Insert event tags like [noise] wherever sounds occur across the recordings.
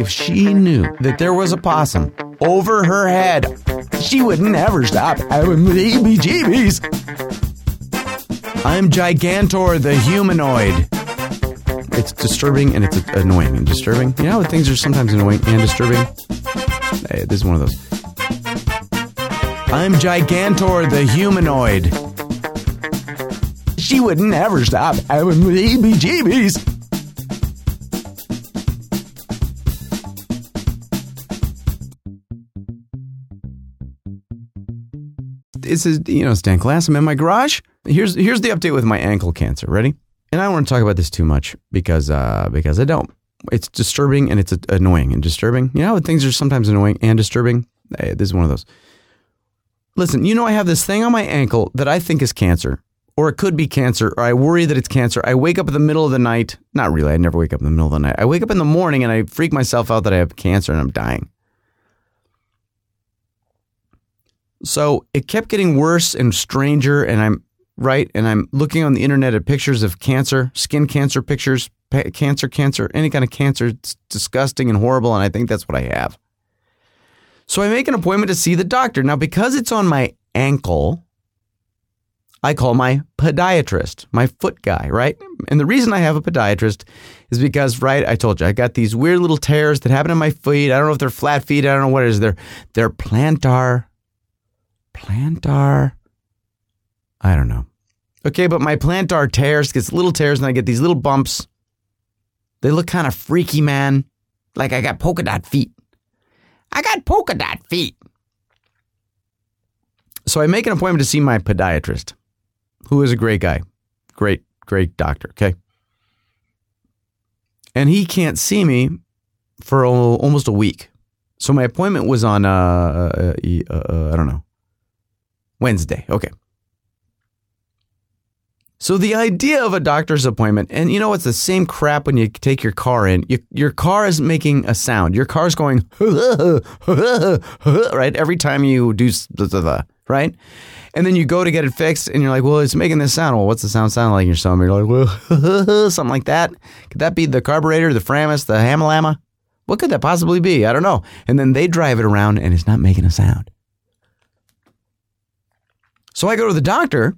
if she knew that there was a possum over her head, she would never stop having the heebie-jeebies. I'm Gigantor the humanoid. It's disturbing and it's annoying and disturbing. You know how things are sometimes annoying and disturbing? Hey, this is one of those. I'm Gigantor the humanoid. She would never stop having the heebie-jeebies. This a, you know Stan Class. I'm in my garage. Here's here's the update with my ankle cancer. Ready? And I don't want to talk about this too much because uh, because I don't. It's disturbing and it's annoying and disturbing. You know things are sometimes annoying and disturbing. Hey, this is one of those. Listen, you know I have this thing on my ankle that I think is cancer, or it could be cancer, or I worry that it's cancer. I wake up in the middle of the night. Not really. I never wake up in the middle of the night. I wake up in the morning and I freak myself out that I have cancer and I'm dying. So it kept getting worse and stranger, and I'm right, and I'm looking on the internet at pictures of cancer, skin cancer pictures, pa- cancer, cancer, any kind of cancer. It's disgusting and horrible, and I think that's what I have. So I make an appointment to see the doctor. Now, because it's on my ankle, I call my podiatrist, my foot guy, right? And the reason I have a podiatrist is because, right, I told you, I got these weird little tears that happen in my feet. I don't know if they're flat feet. I don't know what it is. They're, they're plantar plantar. I don't know. Okay, but my plantar tears, gets little tears, and I get these little bumps. They look kind of freaky, man. Like I got polka dot feet. I got polka dot feet. So I make an appointment to see my podiatrist, who is a great guy. Great, great doctor, okay? And he can't see me for almost a week. So my appointment was on, uh, uh, uh, uh I don't know, Wednesday. Okay. So the idea of a doctor's appointment, and you know it's the same crap when you take your car in. You, your car is making a sound. Your car's going [laughs] right every time you do right, and then you go to get it fixed, and you're like, well, it's making this sound. Well, what's the sound sound like in your stomach? You're like, well, [laughs] something like that. Could that be the carburetor, the Framus, the Hamalama? What could that possibly be? I don't know. And then they drive it around, and it's not making a sound. So I go to the doctor.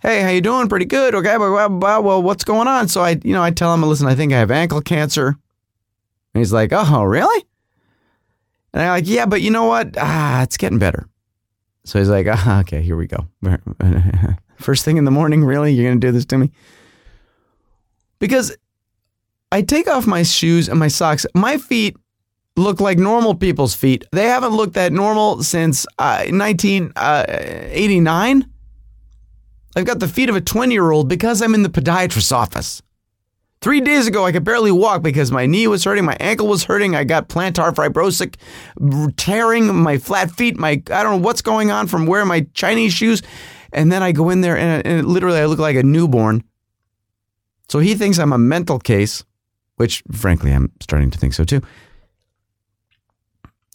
Hey, how you doing? Pretty good. Okay, well, what's going on? So I, you know, I tell him, listen, I think I have ankle cancer. And he's like, oh, really? And I'm like, yeah, but you know what? Ah, it's getting better. So he's like, ah, okay, here we go. [laughs] First thing in the morning, really? You're going to do this to me? Because I take off my shoes and my socks. My feet look like normal people's feet. They haven't looked that normal since uh, 1989. Uh, I've got the feet of a 20 year old because I'm in the podiatrist's office. Three days ago, I could barely walk because my knee was hurting, my ankle was hurting, I got plantar fibrosis tearing my flat feet, my I don't know what's going on from wearing my Chinese shoes. And then I go in there and, and literally I look like a newborn. So he thinks I'm a mental case, which frankly I'm starting to think so too.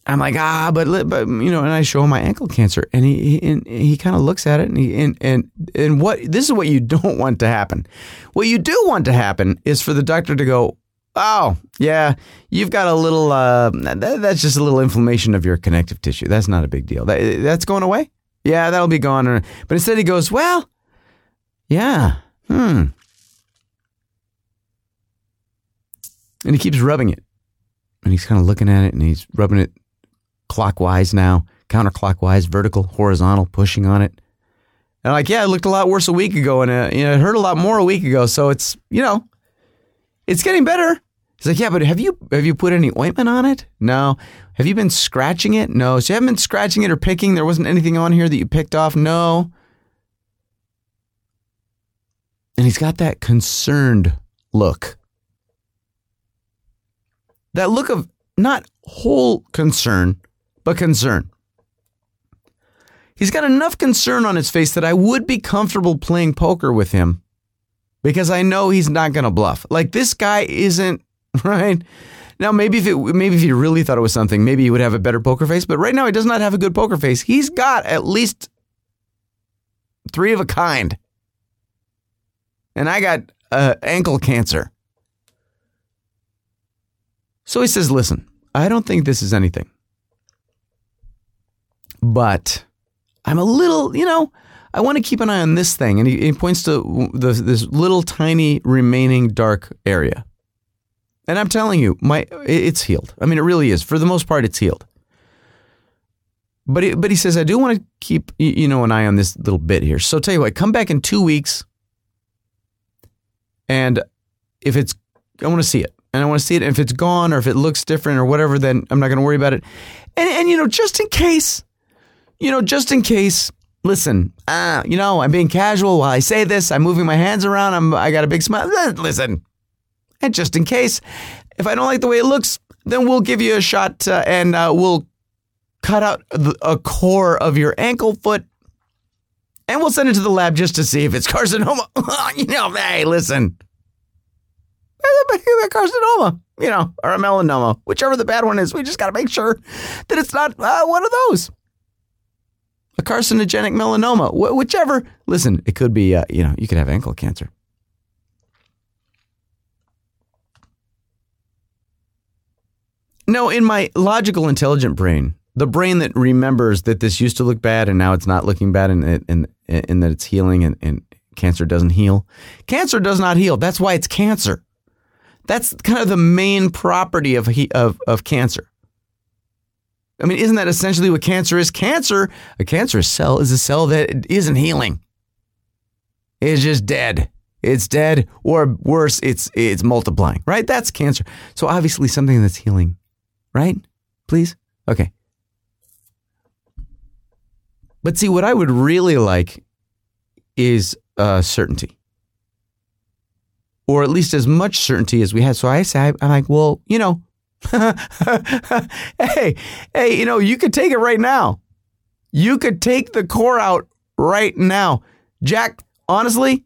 I'm like, ah, but but you know, and I show him my ankle cancer, and he he, he kind of looks at it, and he and and and what this is what you [laughs] don't want to happen. What you do want to happen is for the doctor to go, oh yeah, you've got a little uh, that, that's just a little inflammation of your connective tissue. That's not a big deal. That, that's going away. Yeah, that'll be gone. But instead, he goes, well, yeah, hmm, and he keeps rubbing it, and he's kind of looking at it, and he's rubbing it clockwise now, counterclockwise, vertical, horizontal, pushing on it. And I'm like, yeah, it looked a lot worse a week ago, and uh, you know, it hurt a lot more a week ago. So it's you know, it's getting better. He's like, yeah, but have you have you put any ointment on it? No. Have you been scratching it? No. So you haven't been scratching it or picking. There wasn't anything on here that you picked off. No. And he's got that concerned look. That look of not whole concern, but concern. He's got enough concern on his face that I would be comfortable playing poker with him because I know he's not going to bluff. Like this guy isn't [laughs] right. Now maybe if it maybe if he really thought it was something, maybe he would have a better poker face, but right now he does not have a good poker face. He's got at least 3 of a kind. And I got uh, ankle cancer. So he says, Listen, I don't think this is anything. But I'm a little, you know, I want to keep an eye on this thing. And he, he points to the, this little tiny remaining dark area. And I'm telling you, my it's healed. I mean, it really is. For the most part, it's healed. But he, but he says I do want to keep you know an eye on this little bit here. So tell you what, come back in two weeks, and if it's, I want to see it, and I want to see it. And if it's gone or if it looks different or whatever, then I'm not going to worry about it. And and you know, just in case, you know, just in case. Listen, ah, you know, I'm being casual while I say this. I'm moving my hands around. I'm, I got a big smile. Listen, and just in case, if I don't like the way it looks, then we'll give you a shot uh, and uh, we'll cut out a core of your ankle foot and we'll send it to the lab just to see if it's [laughs] carcinoma. [laughs] you know, hey, listen. Carcinoma, you know, or a melanoma, whichever the bad one is. We just got to make sure that it's not uh, one of those. A carcinogenic melanoma, Wh- whichever. Listen, it could be, uh, you know, you could have ankle cancer. No, in my logical, intelligent brain, the brain that remembers that this used to look bad and now it's not looking bad and, and, and that it's healing and, and cancer doesn't heal. Cancer does not heal. That's why it's cancer. That's kind of the main property of, of, of cancer. I mean, isn't that essentially what cancer is? Cancer, a cancerous cell is a cell that isn't healing. It's just dead. It's dead, or worse, it's it's multiplying. Right? That's cancer. So obviously, something that's healing right? Please? Okay. But see, what I would really like is uh, certainty, or at least as much certainty as we had. So I say, I'm like, well, you know, [laughs] hey, hey, you know, you could take it right now. You could take the core out right now. Jack, honestly,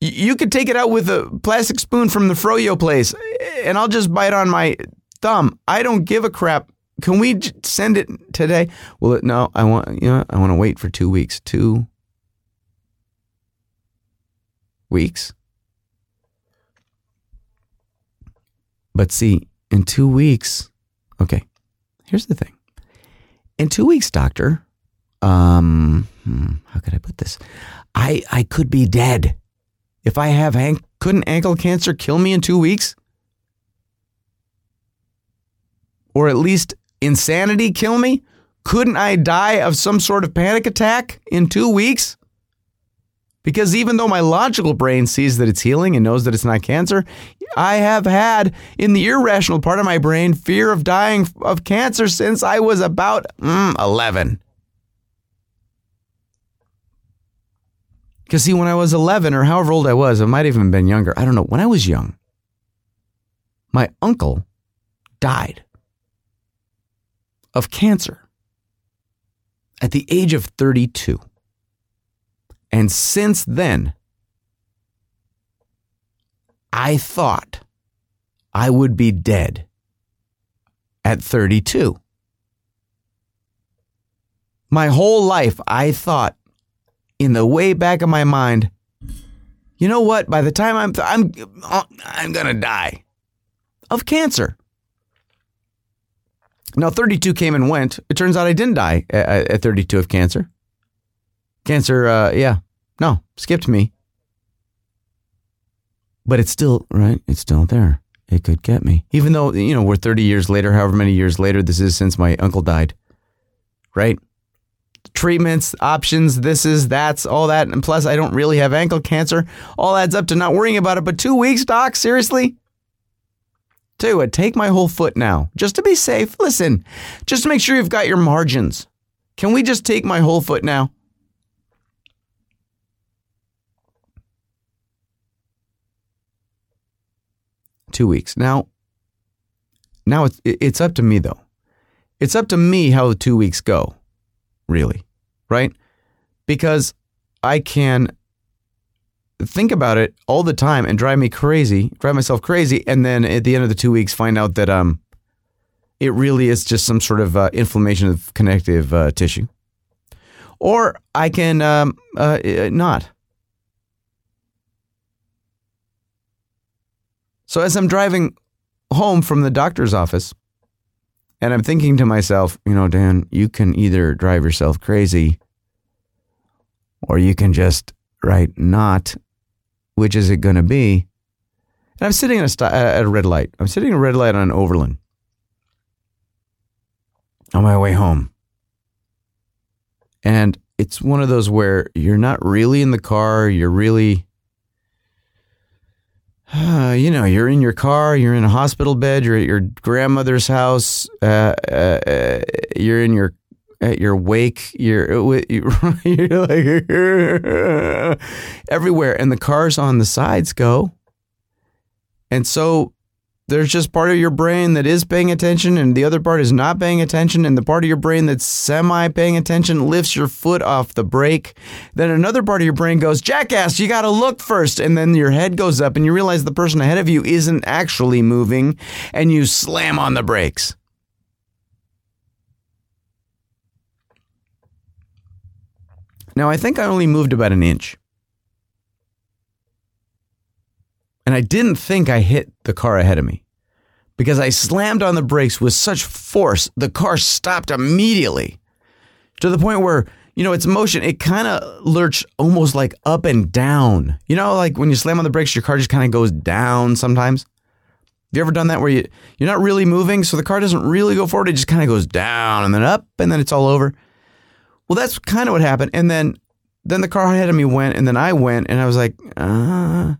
you could take it out with a plastic spoon from the froyo place eh, and I'll just bite on my thumb. I don't give a crap. Can we send it today? Well, no, I want you know, I want to wait for 2 weeks. 2 weeks. But see, in 2 weeks, okay. Here's the thing. In 2 weeks, doctor, um, hmm, how could I put this? I I could be dead. If I have hank, couldn't ankle cancer kill me in two weeks? Or at least insanity kill me? Couldn't I die of some sort of panic attack in two weeks? Because even though my logical brain sees that it's healing and knows that it's not cancer, I have had in the irrational part of my brain fear of dying of cancer since I was about mm, 11. Because, see, when I was 11 or however old I was, I might have even been younger. I don't know. When I was young, my uncle died of cancer at the age of 32. And since then, I thought I would be dead at 32. My whole life, I thought in the way back of my mind, you know what? By the time I'm I'm I'm gonna die of cancer. Now, 32 came and went. It turns out I didn't die at, at 32 of cancer. Cancer, uh, yeah, no, skipped me. But it's still right. It's still there. It could get me, even though you know we're 30 years later. However many years later this is since my uncle died. Right treatments, options, this is, that's, all that. And plus, I don't really have ankle cancer. All adds up to not worrying about it. But two weeks, doc, seriously? Tell you what, take my whole foot now, just to be safe. Listen, just to make sure you've got your margins. Can we just take my whole foot now? Two weeks. Now, now it's, it's up to me, though. It's up to me how the two weeks go really, right? Because I can think about it all the time and drive me crazy, drive myself crazy, and then at the end of the two weeks find out that um, it really is just some sort of uh, inflammation of connective uh, tissue, or I can um, uh, not. So as I'm driving home from the doctor's office. And I'm thinking to myself, you know, Dan, you can either drive yourself crazy or you can just, write not. Which is it going to be? And I'm sitting at a, st- at a red light. I'm sitting at a red light on Overland on my way home. And it's one of those where you're not really in the car, you're really uh, [sighs] you know, you're in your car, you're in a hospital bed, you're at your grandmother's house, uh, uh, uh you're in your at your wake, you're, [laughs] you're like [laughs] everywhere, and the cars on the sides go, and so there's just part of your brain that is paying attention and the other part is not paying attention and the part of your brain that's semi paying attention lifts your foot off the brake. Then another part of your brain goes jackass you got to look first. And then your head goes up and you realize the person ahead of you isn't actually moving and you slam on the brakes. Now i think i only moved about an inch and I didn't think I hit the car ahead of me because I slammed on the brakes with such force, the car stopped immediately to the point where, you know, its motion, it kind of lurched almost like up and down. You know, like when you slam on the brakes, your car just kind of goes down sometimes. Have you ever done that where you, you're not really moving, so the car doesn't really go forward, it just kind of goes down and then up and then it's all over? Well, that's kind of what happened. And then then the car ahead of me went and then I went and I was like, uh,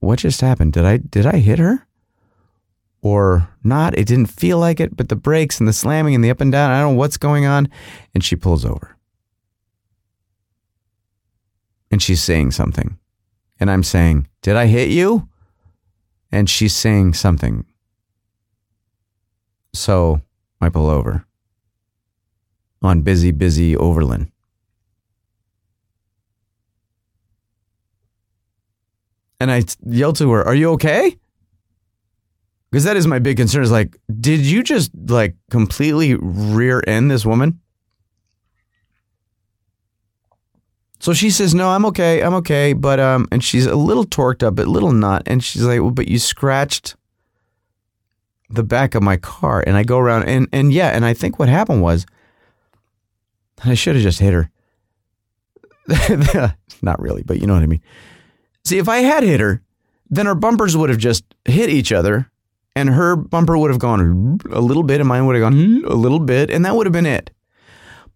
what just happened? Did I did I hit her? Or not? It didn't feel like it, but the brakes and the slamming and the up and down, I don't know what's going on. And she pulls over. And she's saying something. And I'm saying, Did I hit you? And she's saying something. So I pull over on busy, busy Overland. And I yelled to her, "Are you okay?" Because that is my big concern. Is like, did you just like completely rear end this woman? So she says, "No, I'm okay. I'm okay." But um, and she's a little torqued up, a little not. And she's like, "Well, but you scratched the back of my car." And I go around and and yeah, and I think what happened was, I should have just hit her. [laughs] not really, but you know what I mean. See, if I had hit her, then our bumpers would have just hit each other and her bumper would have gone a little bit and mine would have gone a little bit and that would have been it.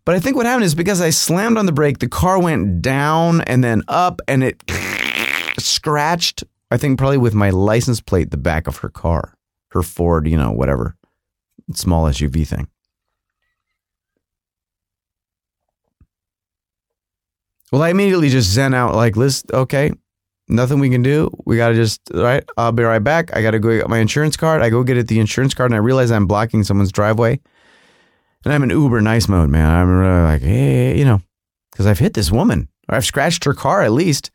But I think what happened is because I slammed on the brake, the car went down and then up and it [laughs] scratched, I think probably with my license plate, the back of her car, her Ford, you know, whatever, small SUV thing. Well, I immediately just zen out like, list, okay, nothing we can do. We got to just, right? I'll be right back. I got to go get my insurance card. I go get it the insurance card and I realize I'm blocking someone's driveway. And I'm in uber nice mode, man. I'm really like, hey, you know, because I've hit this woman or I've scratched her car at least.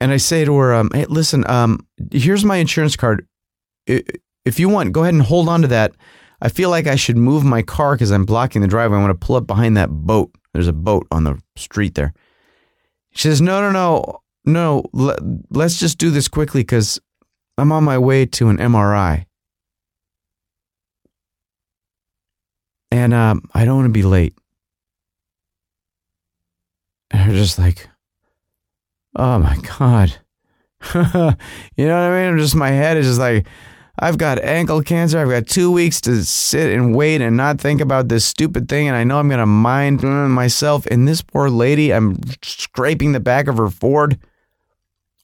And I say to her, um, hey, listen, um, here's my insurance card. If you want, go ahead and hold on to that. I feel like I should move my car because I'm blocking the driveway. I want to pull up behind that boat. There's a boat on the street there. She says, No, no, no, no, let, let's just do this quickly because I'm on my way to an MRI. And um, I don't want to be late. And I'm just like, oh my God. [laughs] you know what I mean? I'm just, my head is just like, I've got ankle cancer. I've got two weeks to sit and wait and not think about this stupid thing. And I know I'm going to mind myself. And this poor lady, I'm scraping the back of her Ford.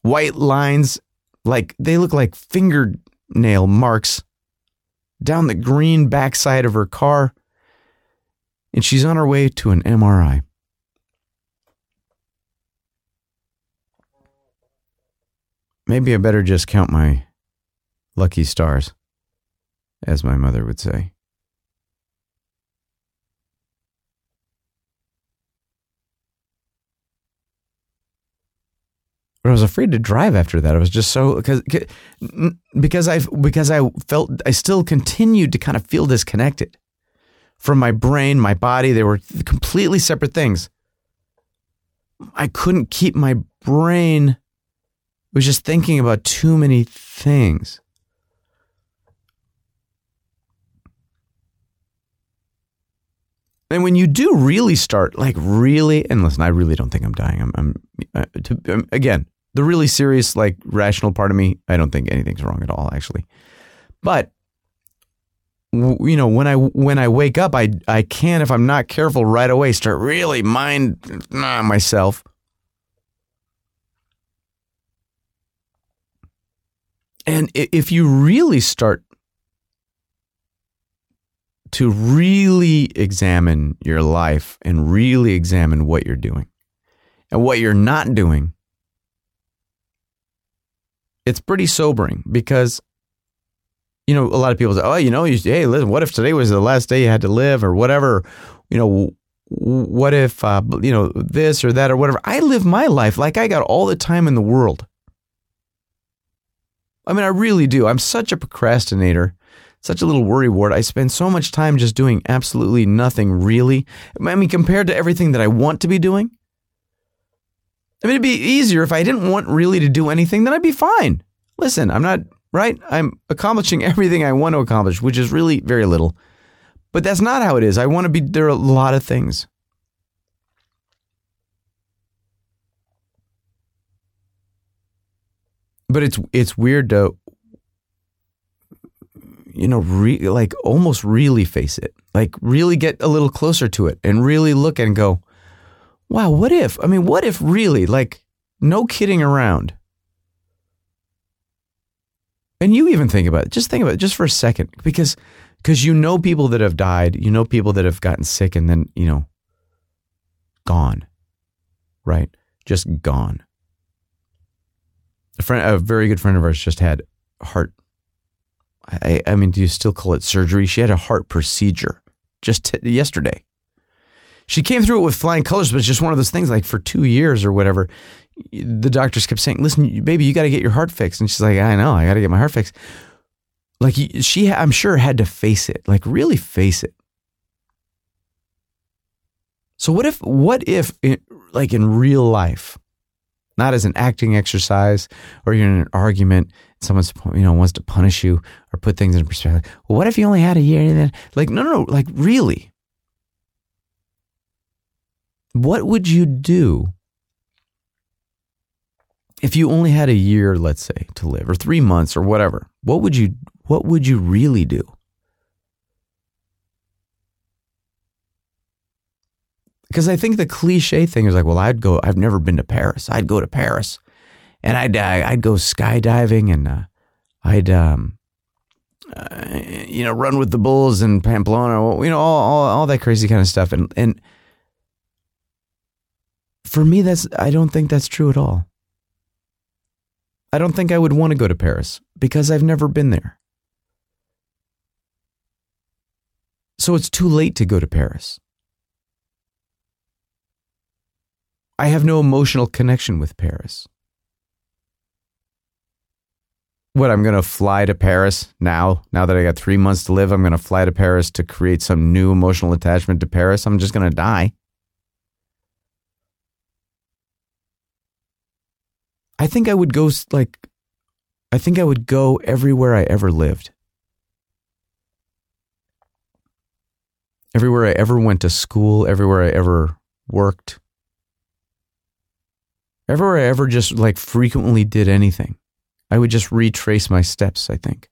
White lines, like they look like fingernail marks down the green backside of her car. And she's on her way to an MRI. Maybe I better just count my Lucky stars, as my mother would say. But I was afraid to drive after that. I was just so because because I because I felt I still continued to kind of feel disconnected from my brain, my body. They were completely separate things. I couldn't keep my brain was just thinking about too many things. And when you do really start, like really, and listen, I really don't think I'm dying. I'm, I'm uh, to, um, again, the really serious, like rational part of me, I don't think anything's wrong at all, actually. But you know, when I when I wake up, I I can, if I'm not careful, right away start really mind uh, myself. And if you really start to really examine your life and really examine what you're doing and what you're not doing, it's pretty sobering because, you know, a lot of people say, oh, you know, you, hey, listen, what if today was the last day you had to live or whatever? You know, what if, uh, you know, this or that or whatever? I live my life like I got all the time in the world. I mean, I really do. I'm such a procrastinator such a little worrywart. I spend so much time just doing absolutely nothing really. I mean, compared to everything that I want to be doing. I mean, it'd be easier if I didn't want really to do anything, then I'd be fine. Listen, I'm not, right? I'm accomplishing [laughs] everything I want to accomplish, which is really very little. But that's not how it is. I want to be, there are a lot of things. But it's it's weird to you know, re- like almost really face it, like really get a little closer to it and really look and go, wow, what if? I mean, what if really, like, no kidding around? And you even think about it. Just think about it just for a second, because because you know people that have died, you know people that have gotten sick and then you know gone, right? Just gone. A friend, a very good friend of ours, just had heart I, I mean, do you still call it surgery? She had a heart procedure just t- yesterday. She came through it with flying colors, but it's just one of those things like for two years or whatever. The doctors kept saying, listen, baby, you got to get your heart fixed. And she's like, I know, I got to get my heart fixed. Like she, I'm sure, had to face it, like really face it. So what if, what if, like in real life, not as an acting exercise or you're in an argument, someone's you know wants to punish you or put things in perspective. Well, what if you only had a year? And then, like, no, no, no, like really, what would you do if you only had a year, let's say, to live, or three months, or whatever? What would you What would you really do? Because I think the cliche thing is like, well, I'd go. I've never been to Paris. I'd go to Paris and I'd uh, I'd go skydiving and uh, I'd um, uh, you know run with the bulls in Pamplona, you know all, all all that crazy kind of stuff. And and for me, that's I don't think that's true at all. I don't think I would want to go to Paris because I've never been there. So it's too late to go to Paris. I have no emotional connection with Paris what I'm going to fly to Paris now. Now that I got three months to live, I'm going to fly to Paris to create some new emotional attachment to Paris. I'm just going to die. I think I would go like, I think I would go everywhere I ever lived. Everywhere I ever went to school, everywhere I ever worked, everywhere I ever just like frequently did anything. I would just retrace my steps, I think.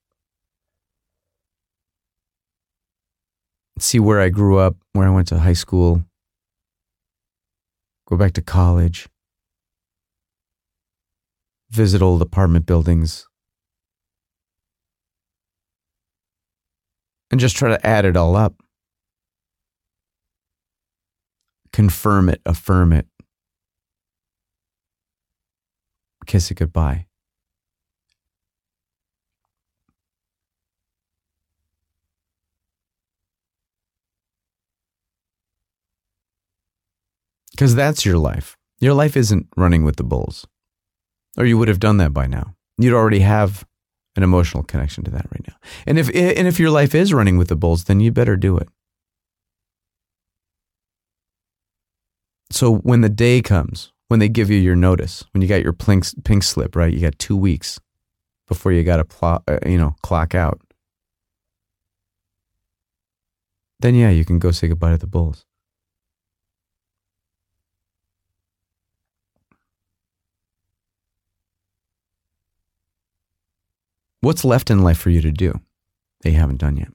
See where I grew up, where I went to high school, go back to college, visit old apartment buildings, and just try to add it all up. Confirm it, affirm it, kiss it goodbye. Because that's your life. Your life isn't running with the bulls, or you would have done that by now. You'd already have an emotional connection to that right now. And if and if your life is running with the bulls, then you better do it. So when the day comes when they give you your notice, when you got your pink, pink slip, right? You got two weeks before you got to, uh, you know, clock out. Then yeah, you can go say goodbye to the Bulls. What's left in life for you to do that you haven't done yet?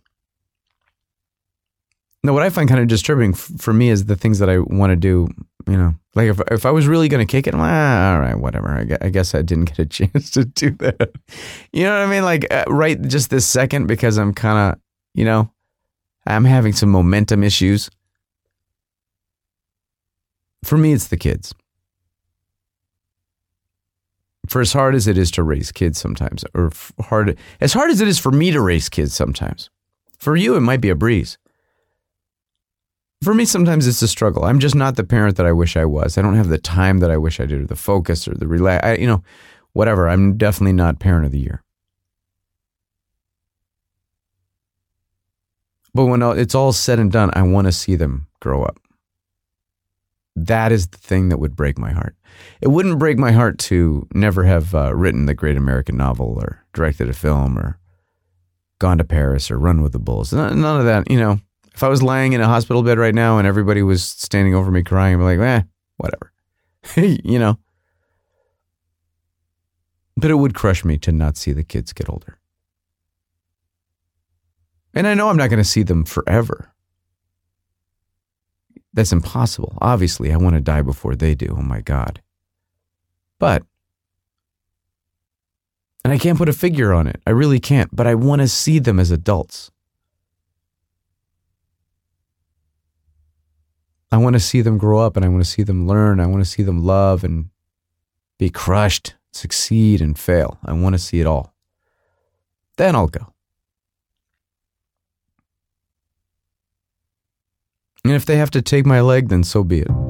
Now, what I find kind of disturbing f- for me is the things that I want to do. You know, like if if I was really to kick it, I'm like, ah, all right, whatever. I guess, I guess I didn't get a [laughs] chance to do that. You know what I mean? Like uh, right just this second because I'm kind of, you know, I'm having some momentum issues. For me, it's the kids. For as hard as it is to raise kids sometimes, or hard as hard as it is for me to raise kids sometimes, for you it might be a breeze. For me, sometimes it's a struggle. I'm just not the parent that I wish I was. I don't have the time that I wish I did, or the focus, or the relax. I, you know, whatever. I'm definitely not parent of the year. But when it's all said and done, I want to see them grow up. That is the thing that would break my heart. It wouldn't break my heart to never have uh, written the great American novel or directed a film or gone to Paris or run with the Bulls. None of that, you know. If I was lying in a hospital bed right now and everybody was standing over me crying, I'd be like, eh, whatever. [laughs] you know. But it would crush me to not see the kids get older. And I know I'm not going to see them forever. That's impossible. Obviously, I want to die before they do. Oh my God. But, and I can't put a figure on it. I really can't, but I want to see them as adults. I want to see them grow up and I want to see them learn. I want to see them love and be crushed, succeed and fail. I want to see it all. Then I'll go. And if they have to take my leg, then so be it.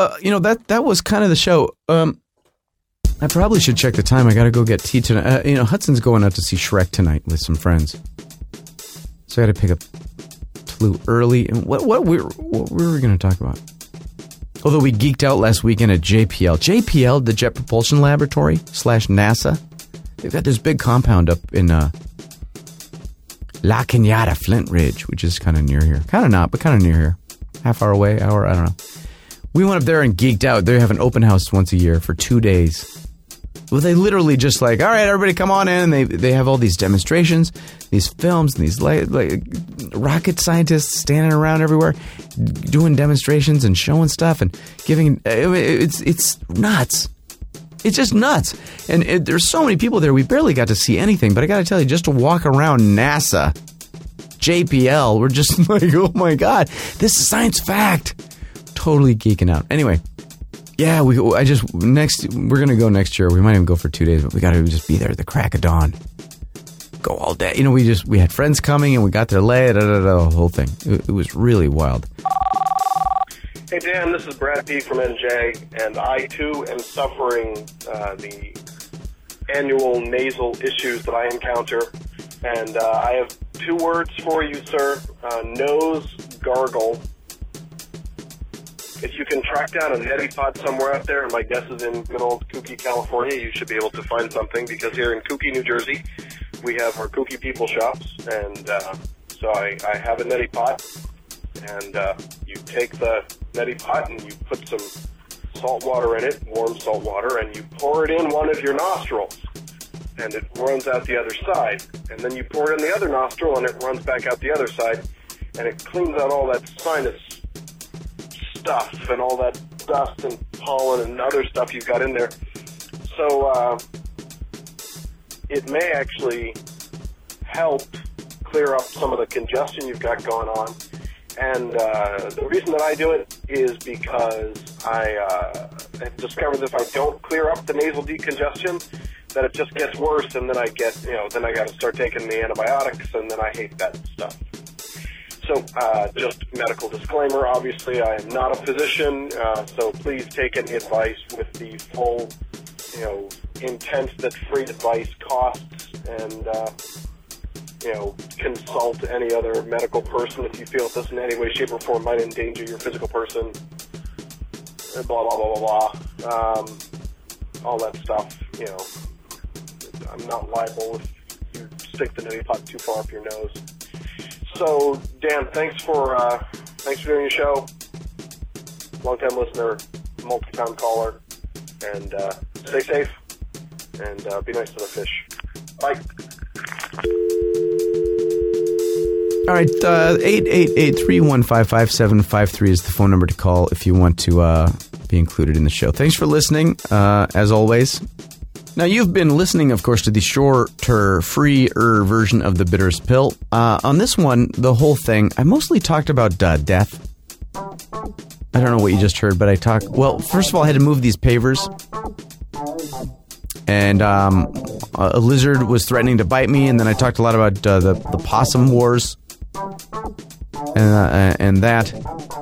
Uh, you know that that was kind of the show. Um, I probably should check the time. I got to go get tea tonight. Uh, you know, Hudson's going out to see Shrek tonight with some friends, so I got to pick up flew early. And what what we what were we going to talk about? Although we geeked out last weekend at JPL, JPL, the Jet Propulsion Laboratory slash NASA, they've got this big compound up in uh, La Cañada, Flintridge, which is kind of near here. Kind of not, but kind of near here. Half hour away, hour, I don't know. We went up there and geeked out. They have an open house once a year for two days. Well, they literally just like, all right, everybody, come on in. And they they have all these demonstrations, these films, and these like, like rocket scientists standing around everywhere, doing demonstrations and showing stuff and giving. It's it's nuts. It's just nuts. And it, there's so many people there. We barely got to see anything. But I got to tell you, just to walk around NASA, JPL, we're just [laughs] like, oh my god, this is science fact totally geeking out. Anyway, yeah, we. I just next we're gonna go next year. We might even go for two days, but we got to just be there at the crack of dawn. Go all day. You know, we just we had friends coming and we got there late. Da, da, da, the whole thing. It, it was really wild. Hey Dan, this is Brad P from NJ, and I too am suffering uh, the annual nasal issues that I encounter. And uh, I have two words for you, sir: uh, nose gargle if you can track down a neti pot somewhere out there, and my guess is in good old Kooky, California, you should be able to find something because here in Kooky, New Jersey, we have our Kooky People shops, and uh, so I, I have a neti pot, and uh, you take the neti pot and you put some salt water in it, warm salt water, and you pour it in one of your nostrils, and it runs out the other side, and then you pour it in the other nostril, and it runs back out the other side, and it cleans out all that sinus stuff and all that dust and pollen and other stuff you've got in there. So uh, it may actually help clear up some of the congestion you've got going on. And uh, the reason that I do it is because I uh, have discovered if I don't clear up the nasal decongestion, that it just gets worse, and then I get, you know, then I got to start taking the antibiotics, and then I hate that stuff. So, uh, just medical disclaimer. Obviously, I am not a physician, uh, so please take any advice with the full, you know, intent that free advice costs, and uh, you know, consult any other medical person if you feel this in any way, shape, or form might endanger your physical person. Blah blah blah blah blah. Um, all that stuff. You know, I'm not liable if you stick the neti pot too far up your nose. So, Dan, thanks for uh, thanks for doing your show. Long time listener, multi time caller, and uh, stay safe and uh, be nice to the fish. Bye. All right, uh, 888-315-5753 is the phone number to call if you want to uh, be included in the show. Thanks for listening, uh, as always. Now, you've been listening, of course, to the shorter, freer version of the Bitterest Pill. Uh, on this one, the whole thing, I mostly talked about uh, death. I don't know what you just heard, but I talked. Well, first of all, I had to move these pavers, and um, a lizard was threatening to bite me. And then I talked a lot about uh, the the possum wars, and uh, and that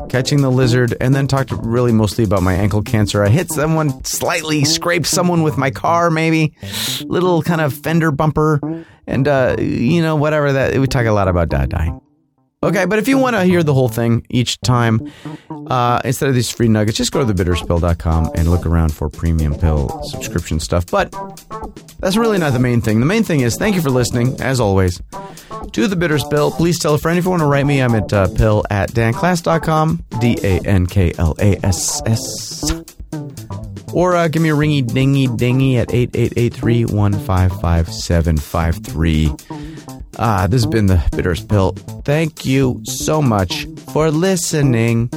catching the lizard, and then talked really mostly about my ankle cancer. I hit someone slightly, scraped someone with my car, maybe little kind of fender bumper, and uh, you know whatever that. We talk a lot about uh, dying. Okay, but if you want to hear the whole thing each time, uh, instead of these free nuggets, just go to thebitterestpill.com and look around for premium pill subscription stuff. But that's really not the main thing. The main thing is thank you for listening, as always, to The Bitterest Pill. Please tell a friend if you want to write me. I'm at uh, pill at danklass.com, D A N K L A S S. Or uh, give me a ringy dingy dingy at 888-315-5753. Ah, this has been the bitterest Pill. Thank you so much for listening.